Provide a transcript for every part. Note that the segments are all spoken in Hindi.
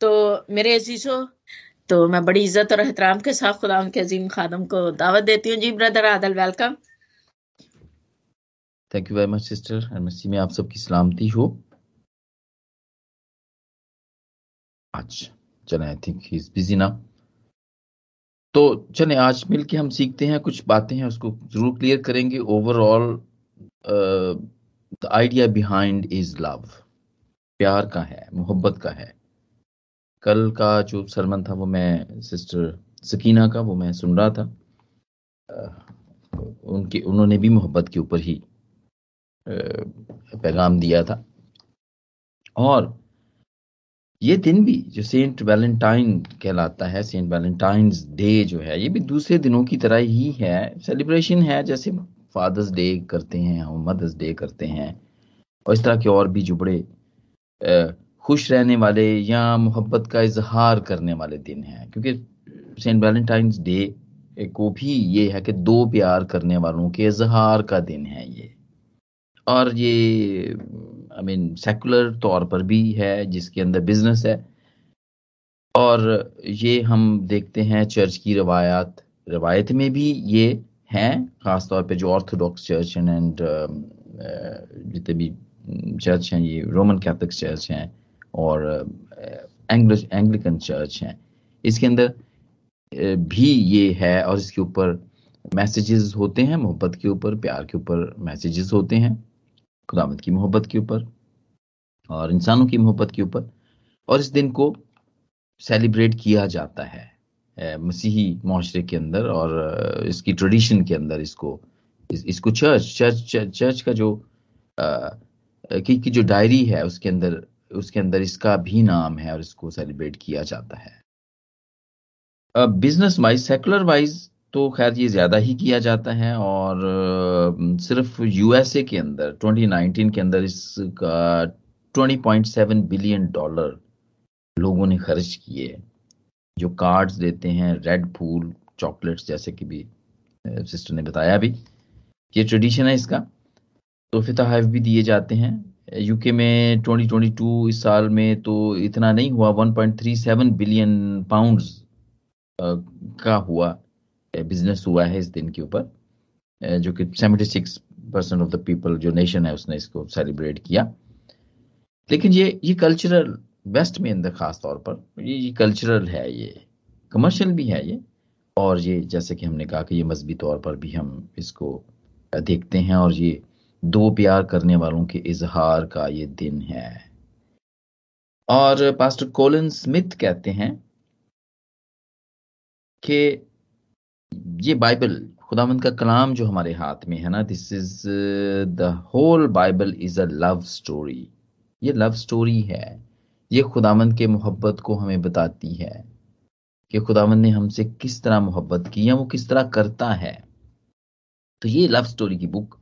तो मेरे अजीजों तो मैं बड़ी इज़्ज़त और एहतराम के साथ खुदा के अजीम खादम को दावत देती हूँ। जी brother Adal welcome thank you very much sister में आप सबकी सलामती हो। आज चले I think he is busy ना तो चले, आज मिलके हम सीखते हैं, कुछ बातें हैं, उसको ज़रूर क्लियर करेंगे। Overall the idea behind is love प्यार का है, मोहब्बत का है। कल का जो सरमन था, वो मैं सिस्टर सकीना का, वो मैं सुन रहा था। उनके, उन्होंने भी मोहब्बत के ऊपर ही पैगाम दिया था। और ये दिन भी जो सेंट वैलेंटाइन कहलाता है, सेंट वैलेंटाइंस डे जो है, ये भी दूसरे दिनों की तरह ही है। सेलिब्रेशन है, जैसे फादर्स डे करते हैं, हम मदर्स डे करते हैं, और इस तरह के और भी जो बड़े खुश रहने वाले या मोहब्बत का इजहार करने वाले दिन हैं। क्योंकि सेंट वैलेंटाइंस डे को भी ये है कि दो प्यार करने वालों के इजहार का दिन है ये। और ये आई मीन सेकुलर तौर पर भी है, जिसके अंदर बिज़नेस है। और ये हम देखते हैं चर्च की रवायात, रवायत में भी ये हैं, खासतौर पे जो ऑर्थोडॉक्स चर्च एंड जितने भी चर्च हैं, ये रोमन कैथलिक चर्च हैं। और एंग्लिकन चर्च हैं। इसके अंदर भी ये है और इसके ऊपर मैसेजेस होते हैं मोहब्बत के ऊपर प्यार के ऊपर मैसेजेस होते हैं खुदामद की मोहब्बत के ऊपर और इंसानों की मोहब्बत के ऊपर और इस दिन को सेलिब्रेट किया जाता है मसीही माशरे के अंदर और इसकी ट्रेडिशन के अंदर इसको इस, इसको चर्च चर्च चर्च का जो आ, की, की जो डायरी है उसके अंदर उसके अंदर इसका भी नाम है और इसको सेलिब्रेट किया जाता है। बिज़नेस वाइज सेकुलर वाइज तो खैर ये ज़्यादा ही किया जाता है और सिर्फ़ यूएसए के अंदर 2019 के अंदर इसका 20.7 बिलियन डॉलर लोगों ने खर्च किए, जो कार्ड्स देते हैं रेड फूल चॉकलेट्स जैसे कि भी सिस्टर ने बताया भी, ये ट्रेडिशन है इसका। तोहफे तहफ भी दिए जाते हैं। यूके में 2022 इस साल में तो इतना नहीं हुआ 1.37 बिलियन पाउंड्स का हुआ बिज़नेस हुआ है इस दिन के ऊपर जो कि 76 परसेंट ऑफ़ द पीपल जो नेशन है, उसने इसको सेलिब्रेट किया। लेकिन ये ये कल्चरल वेस्ट में अंदर खास तौर पर, ये ये कल्चरल है ये कमर्शियल भी है ये, और ये जैसे कि हमने कहा कि ये मजहबी तौर पर भी हम इसको देखते हैं और ये दो प्यार करने वालों के इजहार का ये दिन है। और पास्टर कोलन स्मिथ कहते हैं कि ये बाइबल खुदावंद का कलाम जो हमारे हाथ में है ना this is the whole Bible is a love story ये लव स्टोरी है। ये खुदावंद के मोहब्बत को हमें बताती है कि खुदावंद ने हमसे किस तरह मोहब्बत की या वो किस तरह करता है। तो ये लव स्टोरी की बुक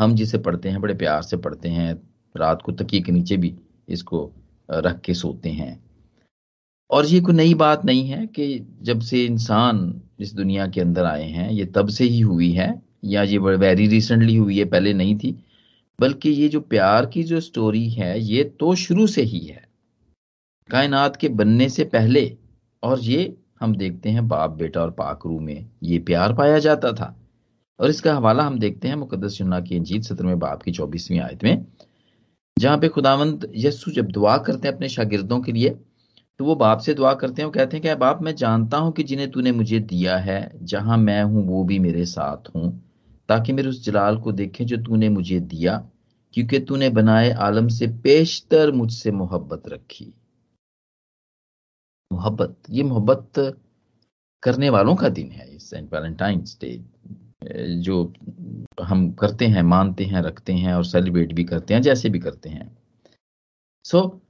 हम जिसे पढ़ते हैं, बड़े प्यार से पढ़ते हैं, रात को तकिए के नीचे भी इसको रख के सोते हैं। और ये कोई नई बात नहीं है कि जब से इंसान इस दुनिया के अंदर आए हैं, ये तब से ही हुई है, या ये वेरी रिसेंटली हुई है, पहले नहीं थी, बल्कि ये जो प्यार की जो स्टोरी है, ये तो शुरू से ही है। कायनात के बनने से पहले, और ये हम देखते हैं बाप बेटा और पाकरू में, ये प्यार पाया जाता था। और इसका हवाला हम देखते हैं मुकदस जुन्ना की अंजीत सत्र में बाप की चौबीसवीं आयत में, जहाँ पे खुदावंद यस्सु जब दुआ करते हैं अपने शागिर्दों के लिए तो वो बाप से दुआ करते हैं, वो कहते हैं कि बाप, मैं जानता हूँ कि जिन्हें तूने मुझे दिया है, जहाँ मैं हूँ, वो भी मेरे साथ हूँ, ताकि मेरे उस जलाल को देखें जो तूने मुझे दिया, क्योंकि तूने बनाए आलम से पेशतर मुझसे मोहब्बत रखी। मोहब्बत, ये मोहब्बत करने वालों का दिन है सेंट वैलेंटाइंस डे जो हम करते हैं मानते हैं रखते हैं और सेलिब्रेट भी करते हैं जैसे भी करते हैं। सो so,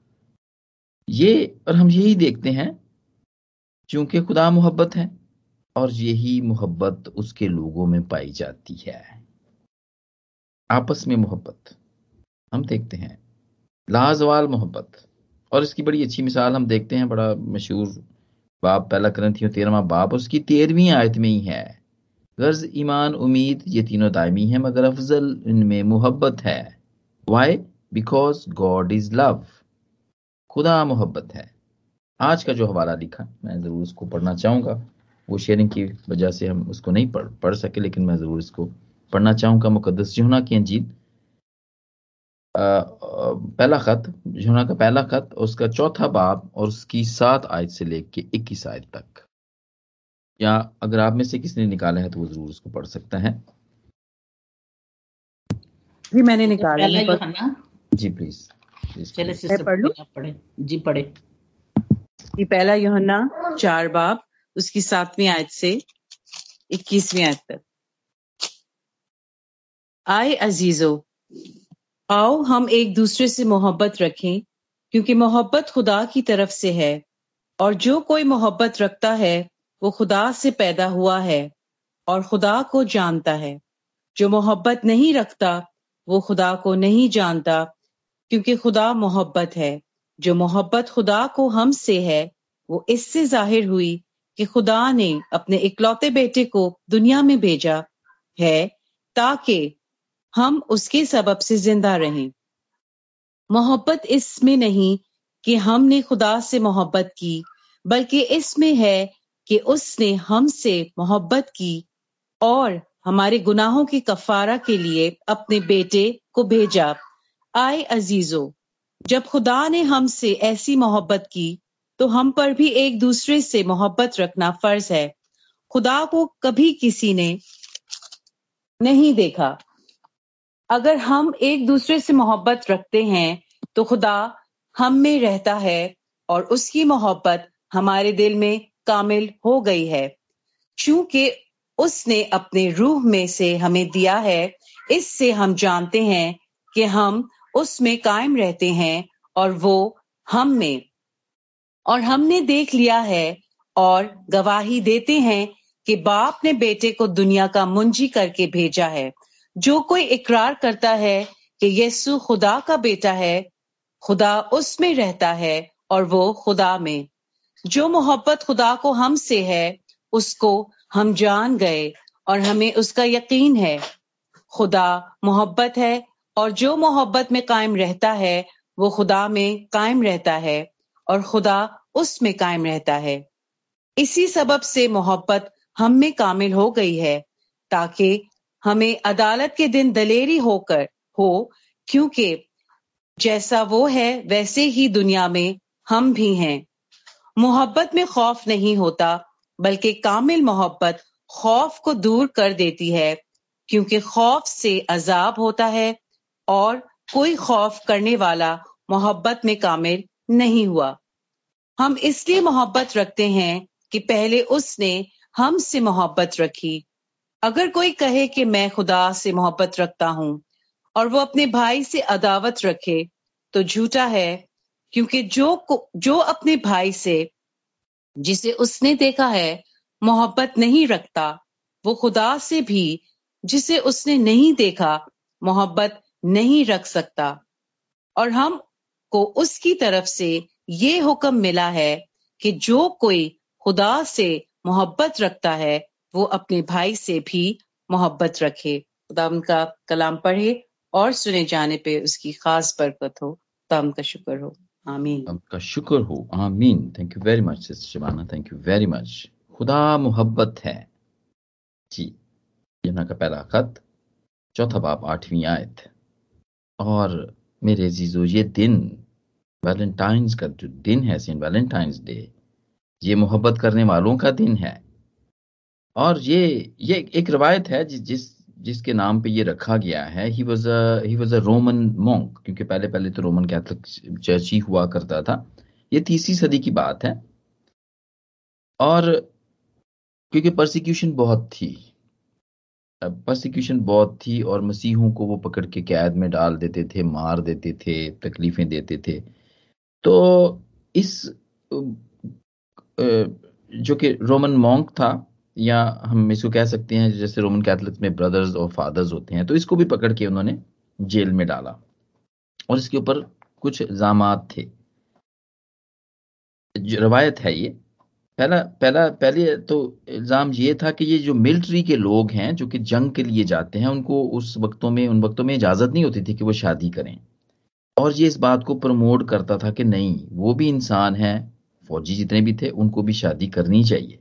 ये और हम यही देखते हैं क्योंकि खुदा मोहब्बत है और यही मोहब्बत उसके लोगों में पाई जाती है। आपस में मोहब्बत। हम देखते हैं। लाजवाल मोहब्बत। और इसकी बड़ी अच्छी मिसाल हम देखते हैं बड़ा मशहूर बाप पहला ग्रंथियों तेरहवा बाप उसकी तेरहवीं आयत में ही है। गर्ज, ईमान, उम्मीद, ये तीनों दायमी है, मगर अफजल इनमें मोहब्बत है। Why because God is love खुदा मोहब्बत है। आज का जो हवाला लिखा, मैं ज़रूर उसको पढ़ना चाहूँगा। वो शेयरिंग की वजह से हम उसको नहीं पढ़ पढ़ सके, लेकिन मैं ज़रूर इसको पढ़ना चाहूँगा। मुकदस जुहना की अंजील। पहला खत जुहना का पहला खत उसका चौथा बाब, और उसकी सात आयत से लेके इक्कीस आयत तक। या अगर आप में से किसी ने निकाला है तो वो ज़रूर उसको पढ़ सकता है। जी मैंने निकाला जी प्लीज़ चले पढ़ लो? पढ़े। जी पढ़े। ये पहला योहन्ना चार बाब उसकी सातवीं आयत से इक्कीसवीं आयत तक। आए अजीजो आओ हम एक दूसरे से मोहब्बत रखें क्योंकि मोहब्बत खुदा की तरफ़ से है और जो कोई मोहब्बत रखता है वो खुदा से पैदा हुआ है और खुदा को जानता है। जो मोहब्बत नहीं रखता, वो खुदा को नहीं जानता, क्योंकि खुदा मोहब्बत है। जो मोहब्बत खुदा को हमसे है, वो इससे ज़ाहिर हुई कि खुदा ने अपने इकलौते बेटे को दुनिया में भेजा है, ताकि हम उसके सबब से ज़िंदा रहें। मोहब्बत इसमें नहीं कि हमने खुदा से मोहब्बत की, बल्कि इसमें है कि उसने हमसे मोहब्बत की और हमारे गुनाहों की कफारा के लिए अपने बेटे को भेजा। आए अजीजो, जब खुदा ने हमसे ऐसी मोहब्बत की तो हम पर भी एक दूसरे से मोहब्बत रखना फ़र्ज़ है। खुदा को कभी किसी ने नहीं देखा। अगर हम एक दूसरे से मोहब्बत रखते हैं तो खुदा हम में रहता है और उसकी मोहब्बत हमारे दिल में कामिल हो गई है। चूँकि उसने अपने रूह में से हमें दिया है, इससे हम जानते हैं कि हम उसमें कायम रहते हैं और वो हम में। और हमने देख लिया है और गवाही देते हैं कि बाप ने बेटे को दुनिया का मुंजी करके भेजा है। जो कोई इकरार करता है कि यीशु खुदा का बेटा है, खुदा उसमें रहता है और वो खुदा में। जो मोहब्बत खुदा को हमसे है, उसको हम जान गए और हमें उसका यकीन है। खुदा मोहब्बत है और जो मोहब्बत में कायम रहता है, वो खुदा में कायम रहता है और खुदा उसमें कायम रहता है। इसी सबब से मोहब्बत हम में कामिल हो गई है, ताकि हमें अदालत के दिन दलेरी होकर हो, क्योंकि जैसा वो है, वैसे ही दुनिया में हम भी हैं। मोहब्बत में खौफ नहीं होता, बल्कि कामिल मोहब्बत खौफ को दूर कर देती है, क्योंकि खौफ से अजाब होता है और कोई खौफ करने वाला मोहब्बत में कामिल नहीं हुआ। हम इसलिए मोहब्बत रखते हैं कि पहले उसने हमसे मोहब्बत रखी। अगर कोई कहे कि मैं खुदा से मोहब्बत रखता हूँ और वो अपने भाई से अदावत रखे तो झूठा है क्योंकि जो जो अपने भाई से, जिसे उसने देखा है, मोहब्बत नहीं रखता, वो खुदा से भी, जिसे उसने नहीं देखा, मोहब्बत नहीं रख सकता। और हम को उसकी तरफ़ से ये हुक्म मिला है कि जो कोई खुदा से मोहब्बत रखता है, वो अपने भाई से भी मोहब्बत रखे। खुदा उनका कलाम पढ़े और सुने जाने पे उसकी खास बरकत हो। खुदा का शुक्र हो। आमीन। आपका शुक्र हो। आमीन। Thank you very much sister Shabana thank you very much खुदा मोहब्बत है। जी, यूना का पहला खत, चौथा बाप, आठवीं आयत। और मेरे जीजो ये दिन वैलेंटाइंस का जो दिन है सेंट वैलेंटाइंस डे ये मोहब्बत करने वालों का दिन है। और ये ये एक रवायत है जिस जिसके नाम पे ये रखा गया है he was he was a Roman monk क्योंकि पहले पहले तो रोमन कैथलिक चर्च ही हुआ करता था। ये तीसरी सदी की बात है। और क्योंकि परसिक्यूशन बहुत थी परसिक्यूशन बहुत थी और मसीहों को वो पकड़ के कैद में डाल देते थे, मार देते थे, तकलीफें देते थे। तो इस जो कि रोमन मॉन्क था या हम इसको कह सकते हैं, जैसे रोमन कैथलिक्स में ब्रदर्स और फादर्स होते हैं तो इसको भी पकड़ के उन्होंने जेल में डाला। और इसके ऊपर कुछ इल्ज़ाम थे। रवायत है ये। पहला पहला, पहले तो इल्ज़ाम ये था कि ये जो मिलिट्री के लोग हैं, जो कि जंग के लिए जाते हैं, उनको उस वक्तों में, उन वक्तों में इजाज़त नहीं होती थी कि वो शादी करें। और ये इस बात को प्रमोट करता था कि नहीं, वो भी इंसान है, फौजी जितने भी थे, उनको भी शादी करनी चाहिए।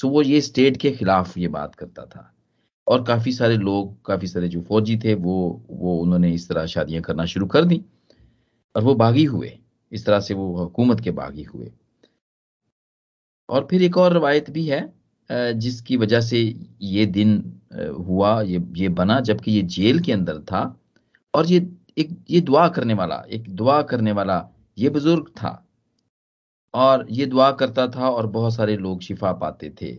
सो वो ये स्टेट के खिलाफ ये बात करता था। और काफ़ी सारे लोग, काफ़ी सारे जो फौजी थे, वो वो उन्होंने इस तरह शादियाँ करना शुरू कर दी और वो बागी हुए। इस तरह से वो हुकूमत के बागी हुए। और फिर एक और रवायत भी है जिसकी वजह से ये दिन हुआ, ये ये बना, जबकि ये जेल के अंदर था। और ये एक, ये दुआ करने वाला, एक दुआ करने वाला ये बुज़ुर्ग था। और ये दुआ करता था और बहुत सारे लोग शिफा पाते थे।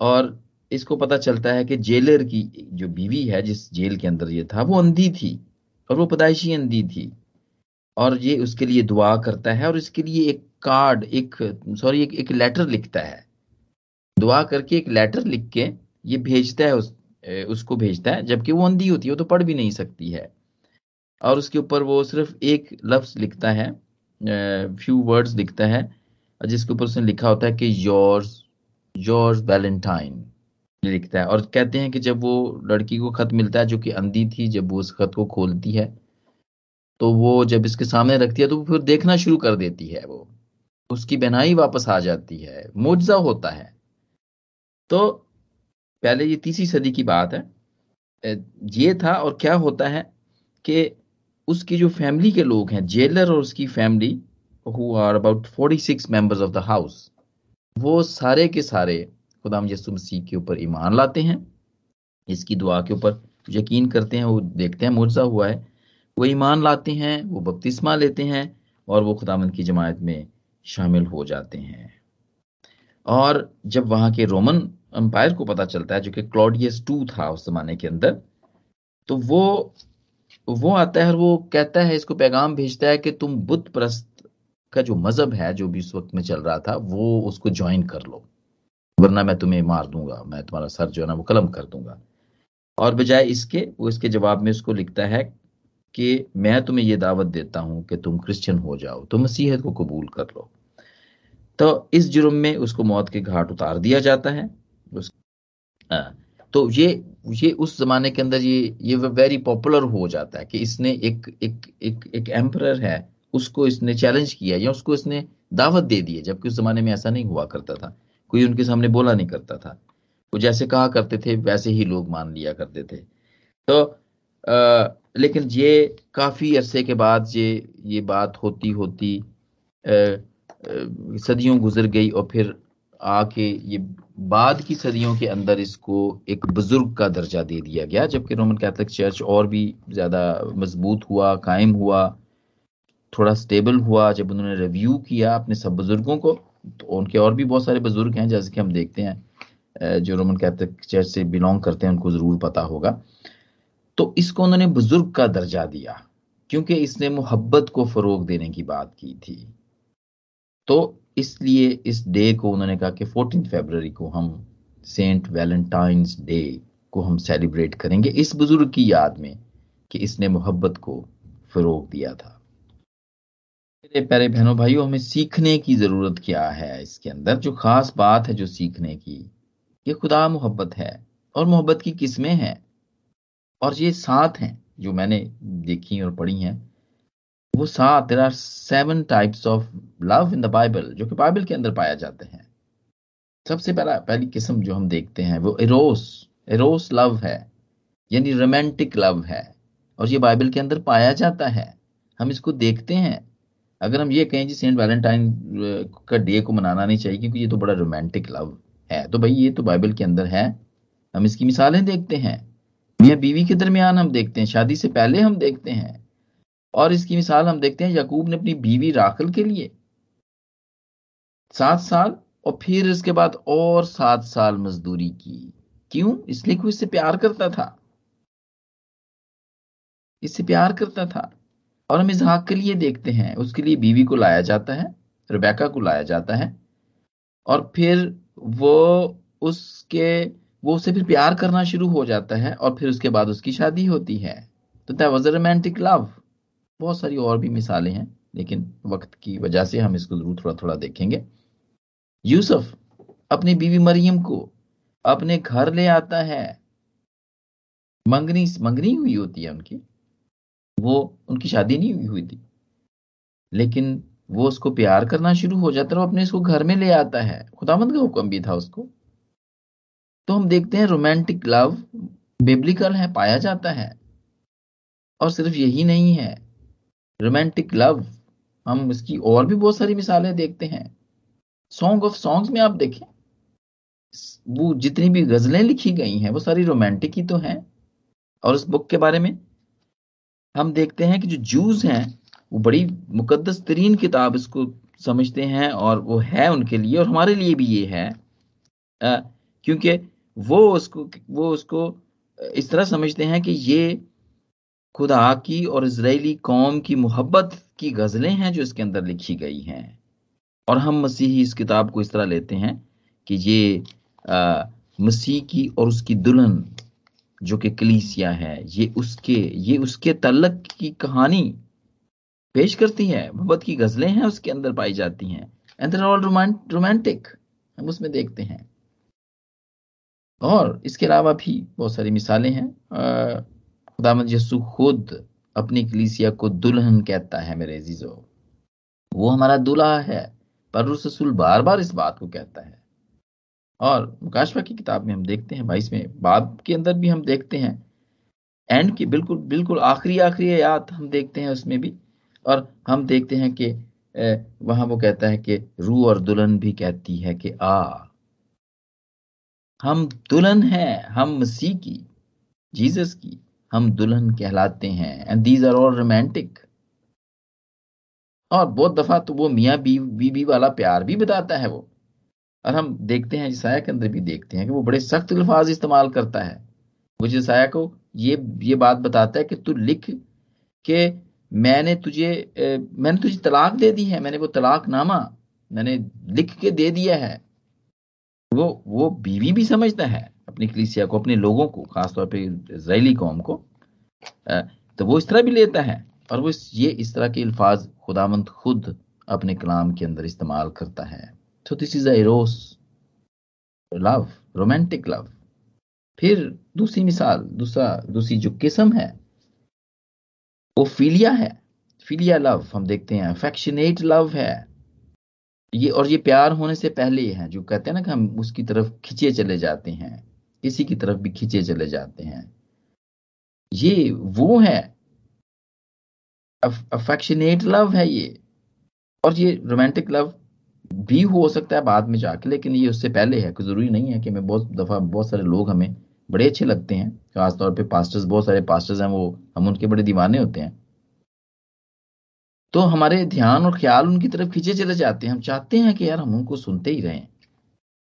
और इसको पता चलता है कि जेलर की जो बीवी है जिस जेल के अंदर ये था वो अंधी थी और वो पैदाइशी अंधी थी। और ये उसके लिए दुआ करता है और इसके लिए एक कार्ड एक सॉरी एक, एक लेटर लिखता है। दुआ करके एक लेटर लिख के ये भेजता है उस उसको भेजता है जबकि वो अंधी होती है वो तो पढ़ भी नहीं सकती है। और उसके ऊपर वो सिर्फ़ एक लफ्ज लिखता है फ्यू वर्ड्स लिखता है जिसके ऊपर उसने लिखा होता है कि योर्स जॉर्ज वैलेंटाइन लिखता है। और कहते हैं कि जब वो लड़की को खत मिलता है, जो कि अंधी थी, जब वो उस खत को खोलती है तो वो जब इसके सामने रखती है तो फिर देखना शुरू कर देती है वो। उसकी बहनाई वापस आ जाती है, मुआवजा होता है। तो पहले ये तीसरी सदी की बात है। ये था और क्या होता है कि उसकी जो फैमिली के लोग हैं, जेलर और उसकी family who are about 46 members of the house वो सारे के सारे खुदाम यसु मसीह के ऊपर ईमान लाते हैं। इसकी दुआ के ऊपर यकीन करते हैं, वो देखते हैं मुर्जा हुआ है। वो ईमान लाते हैं, वो बपतिस्मा लेते हैं और वो खुदामंद की जमायत में शामिल हो जाते हैं। और जब वहाँ के रोमन अंपायर को पता चलता है, जो कि क्लॉडियस टू था उस जमाने के अंदर तो वो वो आता है और वो कहता है, इसको पैगाम भेजता है कि तुम बुद्ध प्रस्त का जो मज़हब है जो भी उस वक्त में चल रहा था वो उसको ज्वाइन कर लो। वरना मैं तुम्हें मार दूँगा मैं तुम्हारा सर जो है ना वो कलम कर दूँगा। और बजाय इसके वो इसके जवाब में उसको लिखता है कि मैं तुम्हें ये दावत देता हूँ कि तुम क्रिश्चियन हो जाओ तुम मसीहत को कबूल कर लो। तो इस जुर्म में उसको मौत के घाट उतार दिया जाता है। उस आ, तो ये ये उस जमाने के अंदर ये ये वेरी पॉपुलर हो जाता है कि इसने एक एक एक एक एम्पर है उसको इसने चैलेंज किया या उसको इसने दावत दे दी जबकि उस जमाने में ऐसा नहीं हुआ करता था। कोई उनके सामने बोला नहीं करता था। वो जैसे कहा करते थे वैसे ही लोग मान लिया करते थे। तो आ, लेकिन ये काफ़ी अरसे के बाद ये ये बात होती होती आ, आ, सदियों गुजर गई और फिर आके ये बाद की सदियों के अंदर इसको एक बुज़ुर्ग का दर्जा दे दिया गया जबकि रोमन कैथलिक चर्च और भी ज़्यादा मज़बूत हुआ कायम हुआ। थोड़ा स्टेबल हुआ, जब उन्होंने रिव्यू किया अपने सब बुज़ुर्गों को तो उनके और भी बहुत सारे बुज़ुर्ग हैं, जैसे कि हम देखते हैं जो रोमन कैथलिक चर्च से बिलोंग करते हैं, उनको ज़रूर पता होगा। तो इसको उन्होंने बुज़ुर्ग का दर्जा दिया, क्योंकि इसने मोहब्बत को फरोग देने की बात की थी। तो इसलिए इस डे को उन्होंने कहा कि फोर्टीन फेबर को हम सेंट वैलेंटाइंस डे को हम सेलिब्रेट करेंगे, इस बुज़ुर्ग की याद में कि इसने मोहब्बत को फरोग दिया था। मेरे प्यारे बहनों भाइयों, हमें सीखने की ज़रूरत क्या है इसके अंदर? जो खास बात है जो सीखने की, ये खुदा मोहब्बत है और मोहब्बत की किस्में हैं। और ये सात हैं जो मैंने देखी और पढ़ी हैं। वो सात there are seven types of love in the Bible जो कि बाइबल के अंदर पाया जाते हैं। सबसे पहला, पहली किस्म जो हम देखते हैं, वो एरोस एरोस लव है, यानी रोमांटिक लव है। और ये बाइबल के अंदर पाया जाता है। हम इसको देखते हैं अगर हम ये कहें जी सेंट वैलेंटाइन का डे को मनाना नहीं चाहिए क्योंकि ये तो बड़ा रोमांटिक लव है। तो भाई ये तो बाइबल के अंदर है। हम इसकी मिसालें देखते हैं। मियाँ बीवी के दरमियान हम देखते हैं, शादी से पहले हम देखते हैं। और इसकी मिसाल हम देखते हैं, यकूब ने अपनी बीवी राखल के लिए। सात साल और फिर इसके बाद और सात साल मजदूरी की। क्यों? इसलिए कोई इससे प्यार करता था। इससे प्यार करता था। और हम इसहाक के लिए देखते हैं, उसके लिए बीवी को लाया जाता है, रुबैका को लाया जाता है, और फिर वो उसके, वो उसे फिर प्यार करना शुरू हो जाता है, और फिर उसके बाद उसकी शादी होती है। तो that was a romantic love. बहुत सारी और भी मिसालें हैं, लेकिन वक्त की वजह से हम इसको ज़रूर थोड़ा थोड़ा देखेंगे। यूसुफ अपनी बीवी मरियम को अपने घर ले आता है। मंगनी मंगनी हुई होती है उनकी। वो उनकी शादी नहीं हुई हुई थी। लेकिन वो उसको प्यार करना शुरू हो जाता है और अपने इसको घर में ले आता है। खुदावंद का हुक्म भी था उसको। तो हम देखते हैं रोमांटिक लव बिब्लिकल है, पाया जाता है। और सिर्फ़ यही नहीं है। रोमांटिक लव हम इसकी और भी बहुत सारी मिसालें देखते हैं। सॉन्ग ऑफ़ सॉन्ग्स में आप देखें, वो जितनी भी गजलें लिखी गई हैं, वो सारी रोमांटिक ही तो हैं। और उस बुक के बारे में हम देखते हैं कि जो जूस हैं, वो बड़ी मुकदस तरीन किताब इसको समझते हैं और वो है उनके लिए और हमारे लिए भी ये है। क्योंकि वो उसको वो उसको इस तरह समझते हैं कि ये खुदा की और इसराइली कौम की मोहब्बत की गजलें हैं जो इसके अंदर लिखी गई हैं। और हम मसीही इस किताब को इस तरह लेते हैं कि ये मसीह की और उसकी दुल्हन जो कि कलीसिया है, ये उसके ये उसके तलक की कहानी पेश करती है, मोहब्बत की गजलें हैं उसके अंदर पाई जाती हैं। एंड ऑल रोमांटिक हम उसमें देखते हैं। और इसके अलावा भी बहुत सारी मिसालें हैं। खुदामद यसु खुद अपनी कलीसिया को दुल्हन कहता है मेरे अजीजो। वो हमारा दुल्हा है, पर रसूल बार बार इस बात को कहता है। और मुकाशवा की किताब में हम देखते हैं बाईसवें बाब के अंदर भी हम देखते हैं। एंड की बिल्कुल बिल्कुल आखिरी आखिरी याद हम देखते हैं उसमें भी। और हम देखते हैं कि वहाँ वो कहता है कि रू और दुल्हन भी कहती है कि आ, हम दुल्हन हैं, हम मसीह की, जीसस की, हम दुल्हन कहलाते हैं। And these are all romantic और बहुत दफ़ा तो वो मियाँ बीवी वाला प्यार भी बताता है वो। और हम देखते हैं जसाया के अंदर भी देखते हैं कि वो बड़े सख्त अल्फाज इस्तेमाल करता है। वो जसाया को ये ये बात बताता है कि तू लिख के मैंने तुझे मैंने तुझे तलाक दे दी है, मैंने वो तलाक नामा मैंने लिख के दे दिया है। वो वो बीवी भी समझता है अपनी कलीसिया को, अपने लोगों को, खासतौर पे इसराइली कौम को तो वो इस तरह भी लेता है और वो ये इस तरह के अल्फाज खुदामंद खुद अपने कलाम के अंदर इस्तेमाल करता है। तो this is eros love romantic love फिर दूसरी मिसाल, दूसरा, दूसरी जो किस्म है, वो फीलिया है फीलिया लव हम देखते हैं अफेक्शनेट लव है। ये, और ये प्यार होने से पहले है, जो कहते हैं ना कि हम उसकी तरफ़ खिंचे चले जाते हैं, किसी की तरफ़ भी खिंचे चले जाते हैं। ये वो है अफेक्शनेट लव है ये, और ये रोमांटिक लव भी हो सकता है बाद में जाके, लेकिन ये उससे पहले है कोई ज़रूरी नहीं है कि मैं बहुत दफ़ा बहुत सारे लोग हमें बड़े अच्छे लगते हैं। खासतौर पे पास्टर्स बहुत सारे पास्टर्स हैं वो, हम उनके बड़े दीवाने होते हैं। तो हमारे ध्यान और ख्याल उनकी तरफ़ खींचे चले जाते हैं। हम चाहते हैं कि यार हम उनको सुनते ही रहें।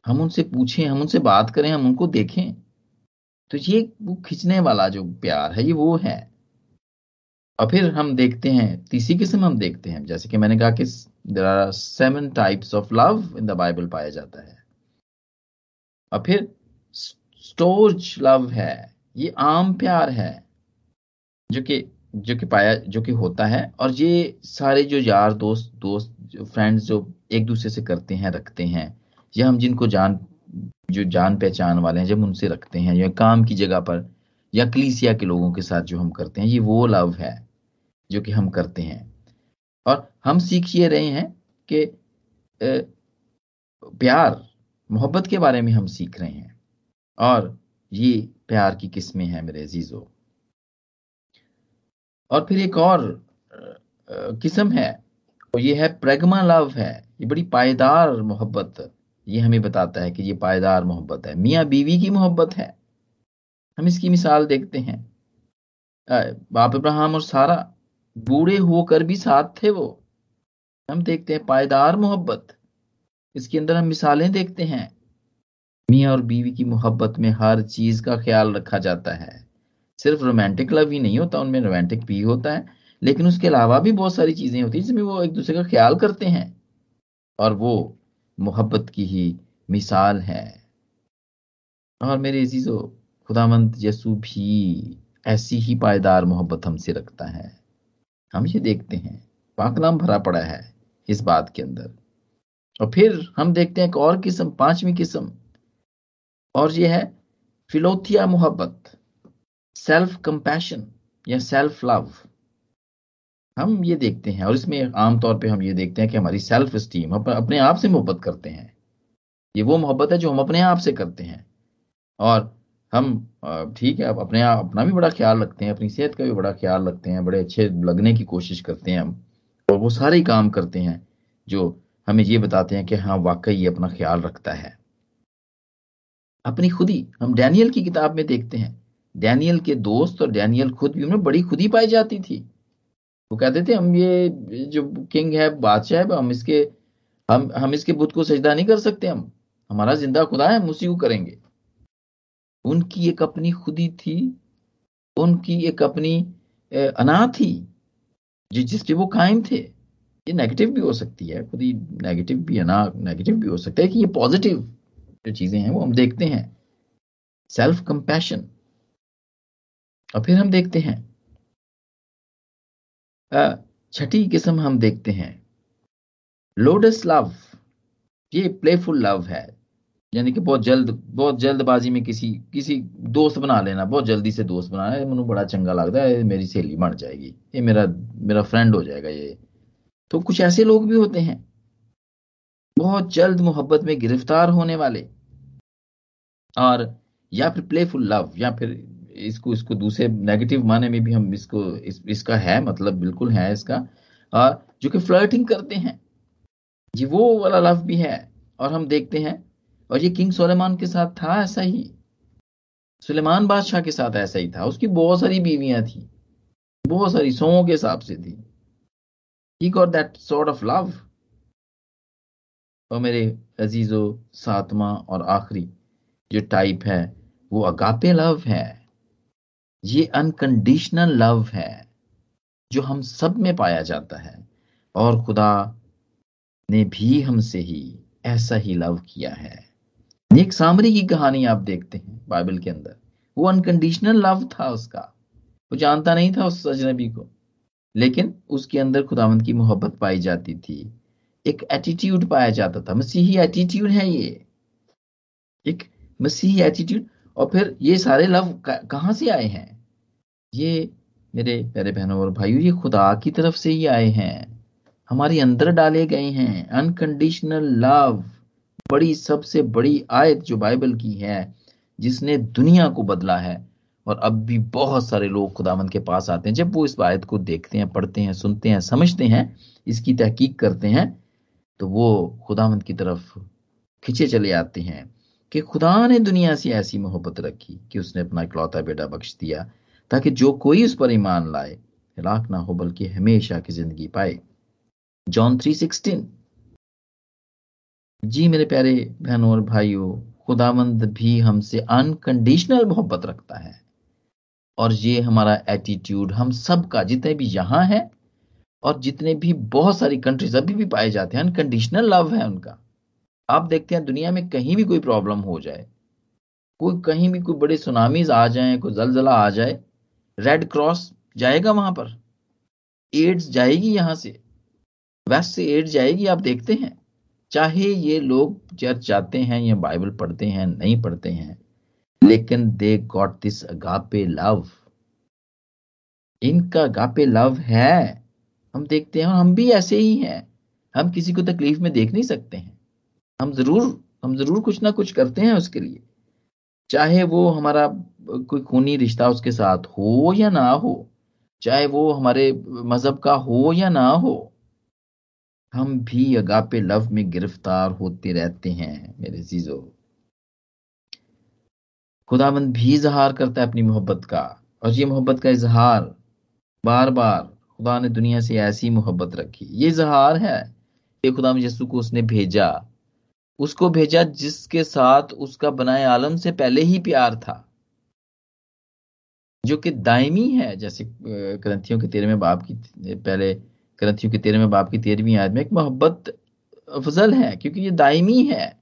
हम उनसे पूछें, हम उनसे बात करें, हम उनको देखें। तो ये वो खींचने वाला जो प्यार है, ये वो है। और फिर हम देखते हैं, तीसरी किस्म हम देखते हैं, जैसे कि मैंने कहा कि there are seven types of love in the Bible पाया जाता है। और फिर स्टोर्ज लव है, ये आम प्यार है, जो कि जो कि पाया, जो कि होता है, और ये सारे जो यार, दोस्त दोस्त फ्रेंड्स जो एक दूसरे से करते हैं, रखते हैं, या हम जिनको जान, जो जान पहचान वाले हैं, जब उनसे रखते हैं, या काम की जगह पर, या कलीसिया के लोगों के साथ जो हम करते हैं, ये वो लव है। जो कि हम करते हैं। और हम सीख ये रहे हैं कि प्यार, मोहब्बत के बारे में हम सीख रहे हैं। और ये प्यार की किस्में हैं मेरे अजीजों। और फिर एक और किस्म है और ये है प्रेगमा लव है। ये बड़ी पायदार मोहब्बत। ये हमें बताता है कि ये पायदार मोहब्बत है। मियाँ बीवी की मोहब्बत है। हम इसकी मिसाल देखते हैं। बाप इब्राहिम और सारा। बूढ़े होकर भी साथ थे वो। हम देखते हैं पायदार मोहब्बत। इसके अंदर हम मिसालें देखते हैं। मियाँ और बीवी की मोहब्बत में हर चीज़ का ख्याल रखा जाता है। सिर्फ़ रोमांटिक लव ही नहीं होता, उनमें रोमांटिक भी होता है, लेकिन उसके अलावा भी बहुत सारी चीज़ें होती हैं जिसमें वो एक दूसरे का ख्याल करते हैं। और वो मोहब्बत की ही मिसाल है। और मेरे अजीजो खुदामंद यसू भी ऐसी ही पायदार मोहब्बत हमसे रखता है। हम ये देखते हैं पाकलाम भरा पड़ा है इस बात के अंदर। और फिर हम देखते हैं एक और किस्म, पांचवी किस्म, और ये है फिलोथिया मोहब्बत सेल्फ कंपैशन या सेल्फ लव हम ये देखते हैं, और इसमें आमतौर पे हम ये देखते हैं कि हमारी सेल्फ स्टीम अपने आप से मोहब्बत करते हैं। ये वो मोहब्बत है जो हम अपने आप से करते हैं। और हम ठीक है अपने आप, अपना भी बड़ा ख्याल रखते हैं, अपनी सेहत का भी बड़ा ख्याल रखते हैं, बड़े अच्छे लगने की कोशिश करते हैं हम, और वो सारे काम करते हैं, जो हमें ये बताते हैं कि हाँ वाकई ये अपना ख्याल रखता है। अपनी खुदी, हम डैनियल की किताब में देखते हैं। डैनियल के दोस्त और डैनियल खुद भी उनमें बड़ी खुदी पाई जाती थी। वो कहते थे, हम ये, जो किंग है, बादशाह है, हम इसके, हम हम इसके बुद्ध को सजदा नहीं कर सकते हम। हमारा ज़िंदा खुदा है, हम उसी को करेंगे। उनकी एक अपनी खुदी थी, उनकी एक अपनी अना थी जिस पे वो कायम थे। ये नेगेटिव भी हो सकती है, खुदी नेगेटिव भी अना नेगेटिव भी हो सकता है, कि ये पॉजिटिव जो चीज़ें हैं, वो हम देखते हैं। सेल्फ कंपैशन और फिर हम देखते हैं छठी किस्म हम देखते हैं। लोडस लव ये प्लेफुल लव है। यानी कि बहुत जल्द बहुत जल्दबाजी में किसी किसी दोस्त बना लेना बहुत जल्दी से दोस्त बनाना है मैंने बड़ा चंगा लगता है मेरी सहेली बन जाएगी ये मेरा मेरा फ्रेंड हो जाएगा ये। तो कुछ ऐसे लोग भी होते हैं बहुत जल्द मोहब्बत में गिरफ़्तार होने वाले और या फिर प्लेफुल लव या फिर इसको इसको दूसरे नेगेटिव माने में भी हम इसको इस, इसका है मतलब बिल्कुल है इसका और जो कि फ्लर्टिंग करते हैं जी वो वाला लव भी है और हम देखते हैं और ये किंग सोलेमान के साथ था ऐसा ही। सुलेमान बादशाह के साथ ऐसा ही था। उसकी बहुत सारी बीवियाँ थी। बहुत सारी सौ के हिसाब से थी। He got that sort of love और मेरे अजीजो, सातवा और आखिरी जो टाइप है, वो अगापे लव है। ये अनकंडीशनल लव है, जो हम सब में पाया जाता है। और खुदा ने भी हमसे ही ऐसा ही लव किया है। एक सामरी की कहानी आप देखते हैं बाइबल के अंदर। वो अनकंडीशनल लव था उसका। वो जानता नहीं था उस अजनबी को। लेकिन उसके अंदर खुदावंत की मोहब्बत पाई जाती थी। एक एटीट्यूड पाया जाता था। मसीही एटीट्यूड है ये। एक मसीही एटीट्यूड और फिर ये सारे लव कहाँ से आए हैं? ये मेरे प्यारे बहनों और भाइयों, ये खुदा की तरफ़ से ही आए हैं। हमारे अंदर डाले गए हैं। अनकंडीशनल लव बड़ी, सबसे बड़ी आयत जो बाइबल की है, जिसने दुनिया को बदला है, और अब भी बहुत सारे लोग खुदावंद के पास आते हैं। जब वो इस आयत को देखते हैं, पढ़ते हैं, सुनते हैं, समझते हैं, इसकी तहकीक करते हैं तो वो खुदावंद की तरफ़ खिंचे चले आते हैं कि खुदा ने दुनिया से ऐसी मोहब्बत रखी कि उसने अपना इकलौता बेटा बख्श दिया, ताकि जो कोई उस पर ईमान लाए, हिलाक ना हो, बल्कि हमेशा की ज़िंदगी पाए। जॉन थ्री सिक्सटीन जी मेरे प्यारे बहनों और भाइयों खुदावंद भी हमसे अनकंडीशनल मोहब्बत रखता है। और ये हमारा एटीट्यूड हम सब का जितने भी यहाँ है और जितने भी बहुत सारी कंट्रीज़ अभी भी पाए जाते हैं अनकंडीशनल लव है उनका। आप देखते हैं दुनिया में कहीं भी कोई प्रॉब्लम हो जाए, कोई कहीं भी कोई बड़े सुनामीज आ जाए, कोई जलजला आ जाए रेड क्रॉस जाएगा वहाँ पर। एड्स जाएगी यहाँ से वेस्ट से एड्स जाएगी, आप देखते हैं। चाहे ये लोग चर्च जाते हैं या बाइबल पढ़ते हैं, नहीं पढ़ते हैं, लेकिन they got this agape love इनका अगापे लव है। हम देखते हैं हम भी ऐसे ही हैं। हम किसी को तकलीफ़ में देख नहीं सकते हैं। हम ज़रूर हम ज़रूर कुछ ना कुछ करते हैं उसके लिए। चाहे वो हमारा कोई खूनी रिश्ता उसके साथ हो या ना हो, चाहे वो हमारे मज़हब का हो या ना हो हम भी अगापे लव में गिरफ़्तार होते रहते हैं, मेरे चीज़ों खुदाबंद भी इजहार करता है अपनी मोहब्बत का, और ये मोहब्बत का इजहार बार बार खुदा ने दुनिया से ऐसी मोहब्बत रखी। ये इजहार है कि खुदा यसु को उसने भेजा। उसको भेजा जिसके साथ उसका बनाए आलम से पहले ही प्यार था, जो कि दायमी है, जैसे ग्रंथियों के तेरहवें बाप की, पहले ग्रंथियों के तेरहवें बाप की तेरहवीं आयत में एक मोहब्बत अफजल है, क्योंकि ये दायमी है,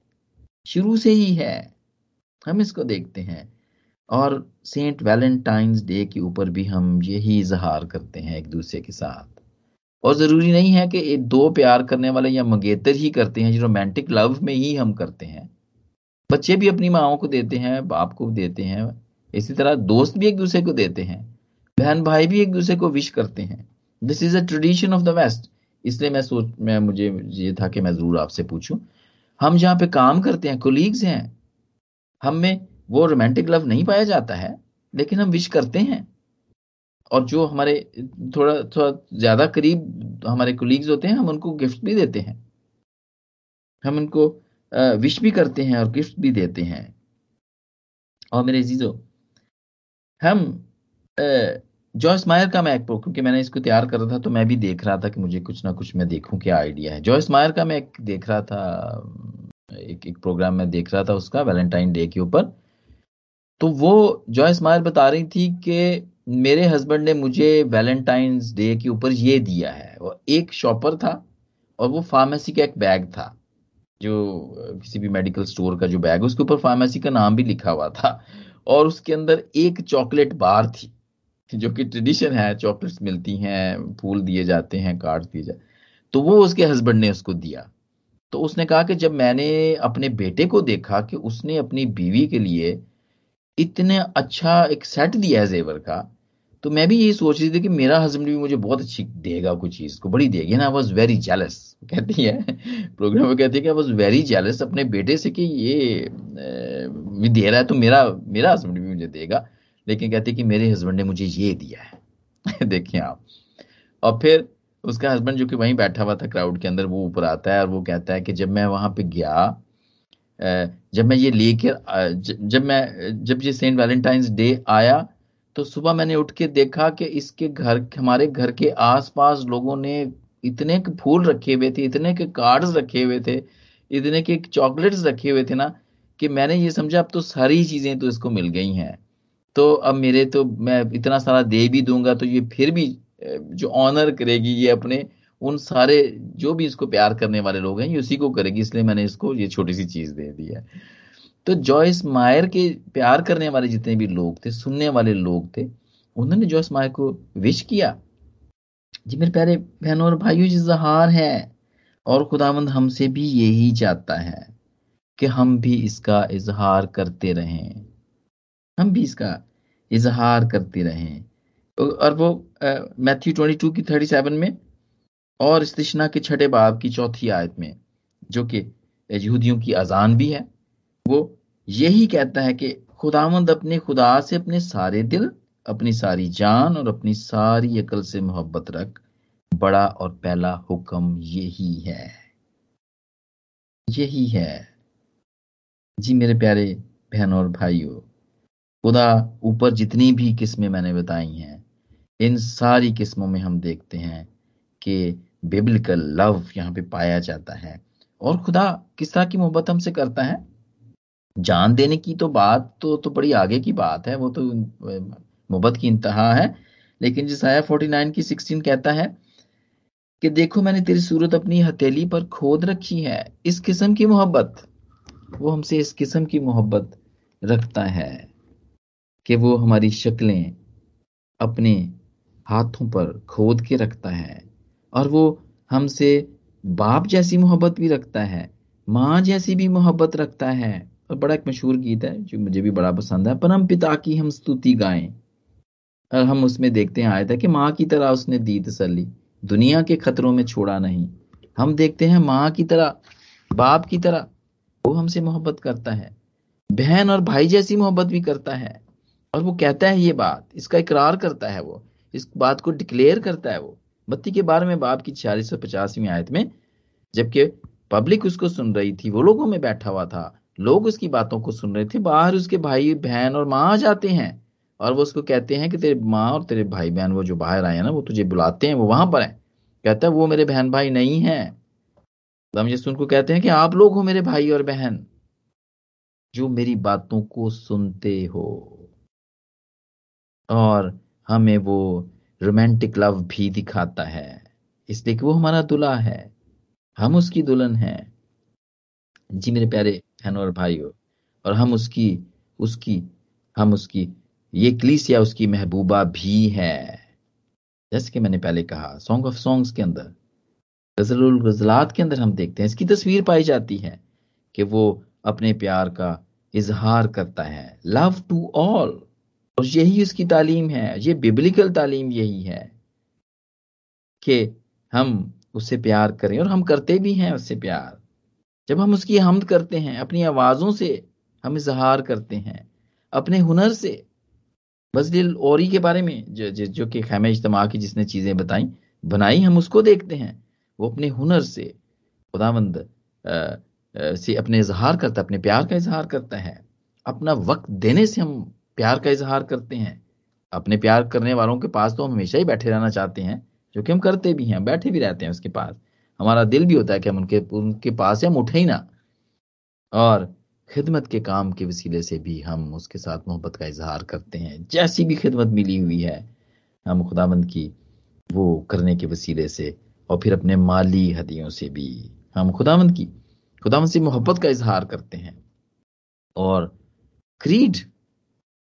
शुरू से ही है। हम इसको देखते हैं। और सेंट वैलेंटाइंस डे के ऊपर भी हम यही इजहार करते हैं एक दूसरे के साथ। और ज़रूरी नहीं है कि दो प्यार करने वाले या मंगेतर ही करते हैं, जो रोमांटिक लव में ही हम करते हैं। बच्चे भी अपनी माओ को देते हैं, बाप को देते हैं। इसी तरह दोस्त भी एक दूसरे को देते हैं। बहन भाई भी एक दूसरे को विश करते हैं। This is a tradition of the west इसलिए मैं सोच, मैं, मुझे ये था कि मैं ज़रूर आपसे पूछूँ। हम जहाँ पे काम करते हैं कोलीग्स हैं, हम में वो रोमांटिक लव नहीं पाया जाता है, लेकिन हम विश करते हैं। और जो हमारे थोड़ा थोड़ा ज़्यादा करीब हमारे कोलीग्स होते हैं, हम उनको गिफ्ट भी देते हैं। हम उनको विश भी करते हैं और गिफ्ट भी देते हैं। और मेरे जीजो, हम जॉयस मायर का मैं एक क्योंकि मैंने इसको तैयार कर रहा था तो मैं भी देख रहा था कि मुझे कुछ ना कुछ मैं देखूँ क्या आइडिया है। जॉयस मायर का मैं एक देख रहा था, एक एक प्रोग्राम में देख रहा था उसका वैलेंटाइन डे के ऊपर। तो वो जॉयस मायर बता रही थी कि मेरे हस्बैंड ने मुझे वैलेंटाइंस डे के ऊपर ये दिया है। वो एक शॉपर था और वो फार्मेसी का एक बैग था, जो किसी भी मेडिकल स्टोर का जो बैग उसके ऊपर फार्मेसी का नाम भी लिखा हुआ था और उसके अंदर एक चॉकलेट बार थी। जो कि ट्रेडिशन है चॉकलेट्स मिलती हैं, फूल दिए जाते हैं कार्ड दिए जाते तो वो उसके हस्बैंड ने उसको दिया। तो उसने कहा कि जब मैंने अपने बेटे को देखा कि उसने अपनी बीवी के लिए इतने अच्छा एक सेट दिया है जेवर का तो मैं भी यही सोच रही थी कि मेरा हस्बैंड भी मुझे बहुत अच्छी देगा कुछ चीज़ को बड़ी देगी ना। वॉज़ वेरी जेलस कहती है। प्रोग्राम में कहती है कि वॉज़ वेरी जेलस अपने बेटे से कि ये दे रहा है तो मेरा मेरा हस्बैंड भी मुझे देगा। लेकिन कहती कि मेरे हस्बैंड ने मुझे ये दिया है। देखिए आप। और फिर उसका हस्बैंड जो कि वहीं बैठा हुआ था क्राउड के अंदर, वो ऊपर आता है और वो कहता है कि जब मैं वहाँ पे गया जब मैं ये लेकर जब मैं, जब ये सेंट वैलेंटाइंस डे आया तो सुबह मैंने उठ के देखा कि इसके घर, हमारे घर के आसपास लोगों ने इतने के फूल रखे हुए थे, इतने के कार्ड्स रखे हुए थे, इतने के चॉकलेट्स रखे हुए थे ना, कि मैंने ये समझा, अब तो सारी चीज़ें तो इसको मिल गई हैं। तो अब मेरे तो मैं इतना सारा दे भी दूँगा तो ये फिर भी जो ऑनर करेगी ये अपने, उन सारे जो भी इसको प्यार करने वाले लोग हैं, ये उसी को करेगी, इसलिए मैंने इसको ये छोटी सी चीज़ दे दी है। तो जॉयस मायर के प्यार करने वाले जितने भी लोग थे, सुनने वाले लोग थे, उन्होंने जॉयस मायर को विश किया, जी मेरे प्यारे बहनों और भाइयों इजहार है और खुदावंद हमसे भी यही चाहता है कि हम भी इसका इजहार करते रहें। हम भी इसका इजहार करते रहे। और वो मैथ्यू ट्वेंटी टू की थर्टी सेवन में और इस के छठे बाब की चौथी आयत में, जो कि यहूदियों की अजान भी है, वो यही कहता है कि खुदामंद अपने खुदा से अपने सारे दिल, अपनी सारी जान और अपनी सारी अकल से मोहब्बत रख, बड़ा और पहला हुक्म यही है। यही है। जी मेरे प्यारे बहनों और भाइयों खुदा ऊपर जितनी भी किस्में मैंने बताई हैं, इन सारी किस्मों में हम देखते हैं कि बिब्लिकल लव यहाँ पे पाया जाता है। और खुदा किस तरह की मोहब्बत हमसे करता है? जान देने की तो बात तो तो बड़ी आगे की बात है, वो तो मोहब्बत की इंतहा है। लेकिन जिस आया फोर्टी नाइन की सिक्सटीन कहता है कि देखो मैंने तेरी सूरत अपनी हथेली पर खोद रखी है, इस किस्म की मोहब्बत, वो हमसे इस किस्म की मोहब्बत रखता है। कि वो हमारी शक्लें अपने हाथों पर खोद के रखता है और वो हमसे बाप जैसी मोहब्बत भी रखता है, माँ जैसी भी मोहब्बत रखता है। और बड़ा एक मशहूर गीत है जो मुझे भी बड़ा पसंद है, परम पिता की हम स्तुति गाएँ। और हम उसमें देखते हैं आया था कि माँ की तरह उसने दी तसली दुनिया के खतरों में छोड़ा नहीं। हम देखते हैं माँ की तरह, बाप की तरह, वो हमसे मोहब्बत करता है, बहन और भाई जैसी मोहब्बत भी करता है। और वो कहता है ये बात, इसका इकरार करता है वो, इस बात को डिक्लेयर करता है वो। बत्ती के बारे में बाप की छियालीस सौ पचासवीं आयत में, जबकि पब्लिक उसको सुन रही थी, वो लोगों में बैठा हुआ था, लोग उसकी बातों को सुन रहे थे, बाहर उसके भाई, बहन और माँ आ जाते हैं, और वो उसको कहते हैं कि तेरे माँ और तेरे भाई बहन वो जो बाहर आए हैं ना, वो तुझे बुलाते हैं, वो वहाँ पर है। कहता है, वो मेरे बहन भाई नहीं है। हम यीशु उनको कहते हैं कि आप लोग हो मेरे भाई और बहन, जो मेरी बातों को सुनते हो। और हमें वो रोमांटिक लव भी दिखाता है। इसलिए कि वो हमारा दुल्हा है। हम उसकी दुल्हन है। जी मेरे प्यारे बहनों और भाइयों, और हम उसकी उसकी, हम उसकी, ये क्लीसिया उसकी महबूबा भी है। जैसे कि मैंने पहले कहा सॉन्ग ऑफ़ सॉन्ग्स के अंदर गज़ल गजलात के अंदर हम देखते हैं, इसकी तस्वीर पाई जाती है कि वो अपने प्यार का इजहार करता है। लव टू ऑल यही उसकी तालीम है ये बिब्लिकल तालीम यही है कि हम उससे प्यार करें और हम करते भी हैं उससे प्यार। जब हम उसकी हमद करते हैं अपनी आवाज़ों से हम इजहार करते हैं अपने हुनर से। बजलिल औरी के बारे में जो जो, जो कि खैम इज्तम की जिसने चीज़ें बताई बनाई हम उसको देखते हैं। वो अपने हुनर से खुदावंद से अपने इजहार करता अपने प्यार का इजहार करता है। अपना वक्त देने से हम प्यार का इजहार करते हैं। अपने प्यार करने वालों के पास तो हम हमेशा ही बैठे रहना चाहते हैं, जो कि हम करते भी हैं बैठे भी रहते हैं उसके पास। हमारा दिल भी होता है कि हम उनके उनके पास हम उठे ही ना। और खिदमत के काम के वसीले से भी हम उसके साथ मोहब्बत का इजहार करते हैं। जैसी भी खिदमत मिली हुई है, हम खुदाबंद की वो करने के वसीले से और फिर अपने माली हदियों से भी हम खुदावंद की खुदावंद से मोहब्बत का इजहार करते हैं। और क्रीड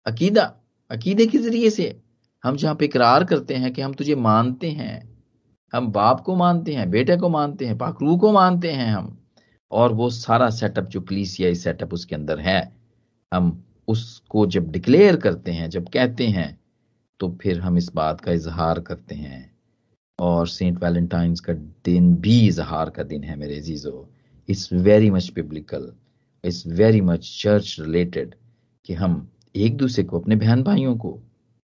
अकीदा, अकीदे के ज़रिए से हम जहाँ पे इकरार करते हैं कि हम तुझे मानते हैं, हम बाप को मानते हैं, बेटे को मानते हैं पाकरू को मानते हैं हम, और वो सारा सेटअप जो कलीसियाई सेटअप उसके अंदर है, हम उसको जब डिक्लेयर करते हैं, जब कहते हैं तो फिर हम इस बात का इजहार करते हैं। और सेंट वैलेंटाइंस का दिन भी इजहार का दिन है मेरे अजीजो। It's very much biblical it's very much church related कि हम एक दूसरे को, अपने बहन भाइयों को,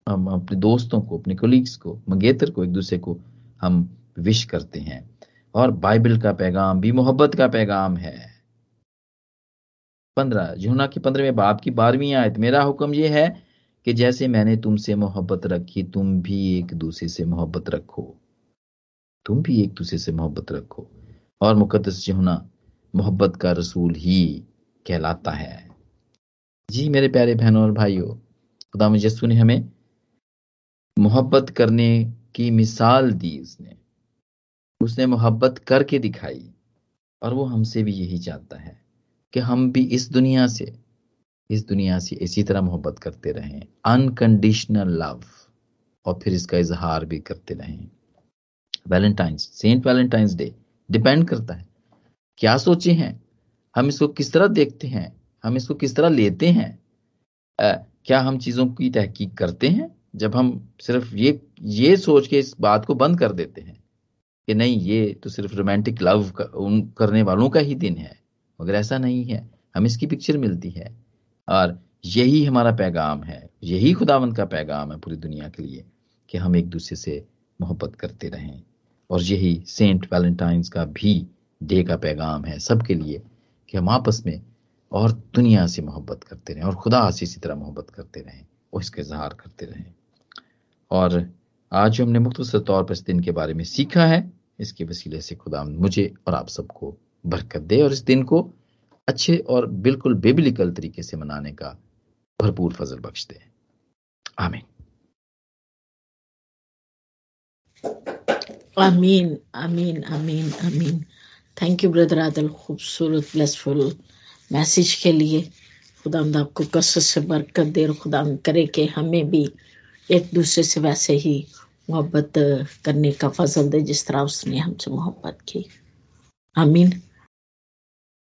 हम अपने दोस्तों को, अपने कोलीग्स को, मंगेतर को एक दूसरे को हम विश करते हैं। और बाइबल का पैगाम भी मोहब्बत का पैगाम है। पंद्रह जूना की पंद्रहवें बाप की बारहवीं आयत, मेरा हुक्म यह है कि जैसे मैंने तुमसे मोहब्बत रखी, तुम भी एक दूसरे से मोहब्बत रखो। तुम भी एक दूसरे से मोहब्बत रखो। और मुकदस जहुना मोहब्बत का रसूल ही कहलाता है। जी मेरे प्यारे बहनों और भाइयों, खुदा यसु ने हमें। मोहब्बत करने की मिसाल दी उसने। उसने मोहब्बत करके दिखाई और वो हमसे भी यही चाहता है कि हम भी इस दुनिया से, इस दुनिया से इसी तरह मोहब्बत करते रहें। अनकंडीशनल लव और फिर इसका इजहार भी करते रहें। Valentine's saint Valentine's day depend करता है। क्या सोचे हैं? हम इसको किस तरह देखते हैं? हम इसको किस तरह लेते हैं? आ, क्या हम चीज़ों की तहकीक करते हैं? जब हम सिर्फ़ ये ये सोच के इस बात को बंद कर देते हैं कि नहीं ये तो सिर्फ़ रोमांटिक लव कर, उन करने वालों का ही दिन है मगर ऐसा नहीं है। हम इसकी पिक्चर मिलती है और यही हमारा पैगाम है यही खुदावंत का पैगाम है पूरी दुनिया के लिए कि हम एक दूसरे से मोहब्बत करते रहें और यही सेंट वैलेंटाइंस का भी डे का पैगाम है सबके लिए कि हम आपस में और दुनिया से मोहब्बत करते रहें, और खुदा से इसी तरह मोहब्बत करते रहें और इसका इजहार करते रहें। और आज जो हमने मुख्तर तौर पर इस दिन के बारे में सीखा है, इसके वसीले से खुदा मुझे और आप सबको बरकत दे, और इस दिन को अच्छे और बिल्कुल बेबिलिकल तरीके से मनाने का भरपूर फजल बख्श दे। आमीन। आमीन आमीन आमीन आमीन। थैंक यू ब्रदर आदल खूबसूरत ब्लेसफुल मैसेज के लिए खुदा आपको कसर से बरकत दे और खुदा करे कि हमें भी एक दूसरे से वैसे ही मोहब्बत करने का फजल दे जिस तरह उसने हमसे मोहब्बत की। आमीन।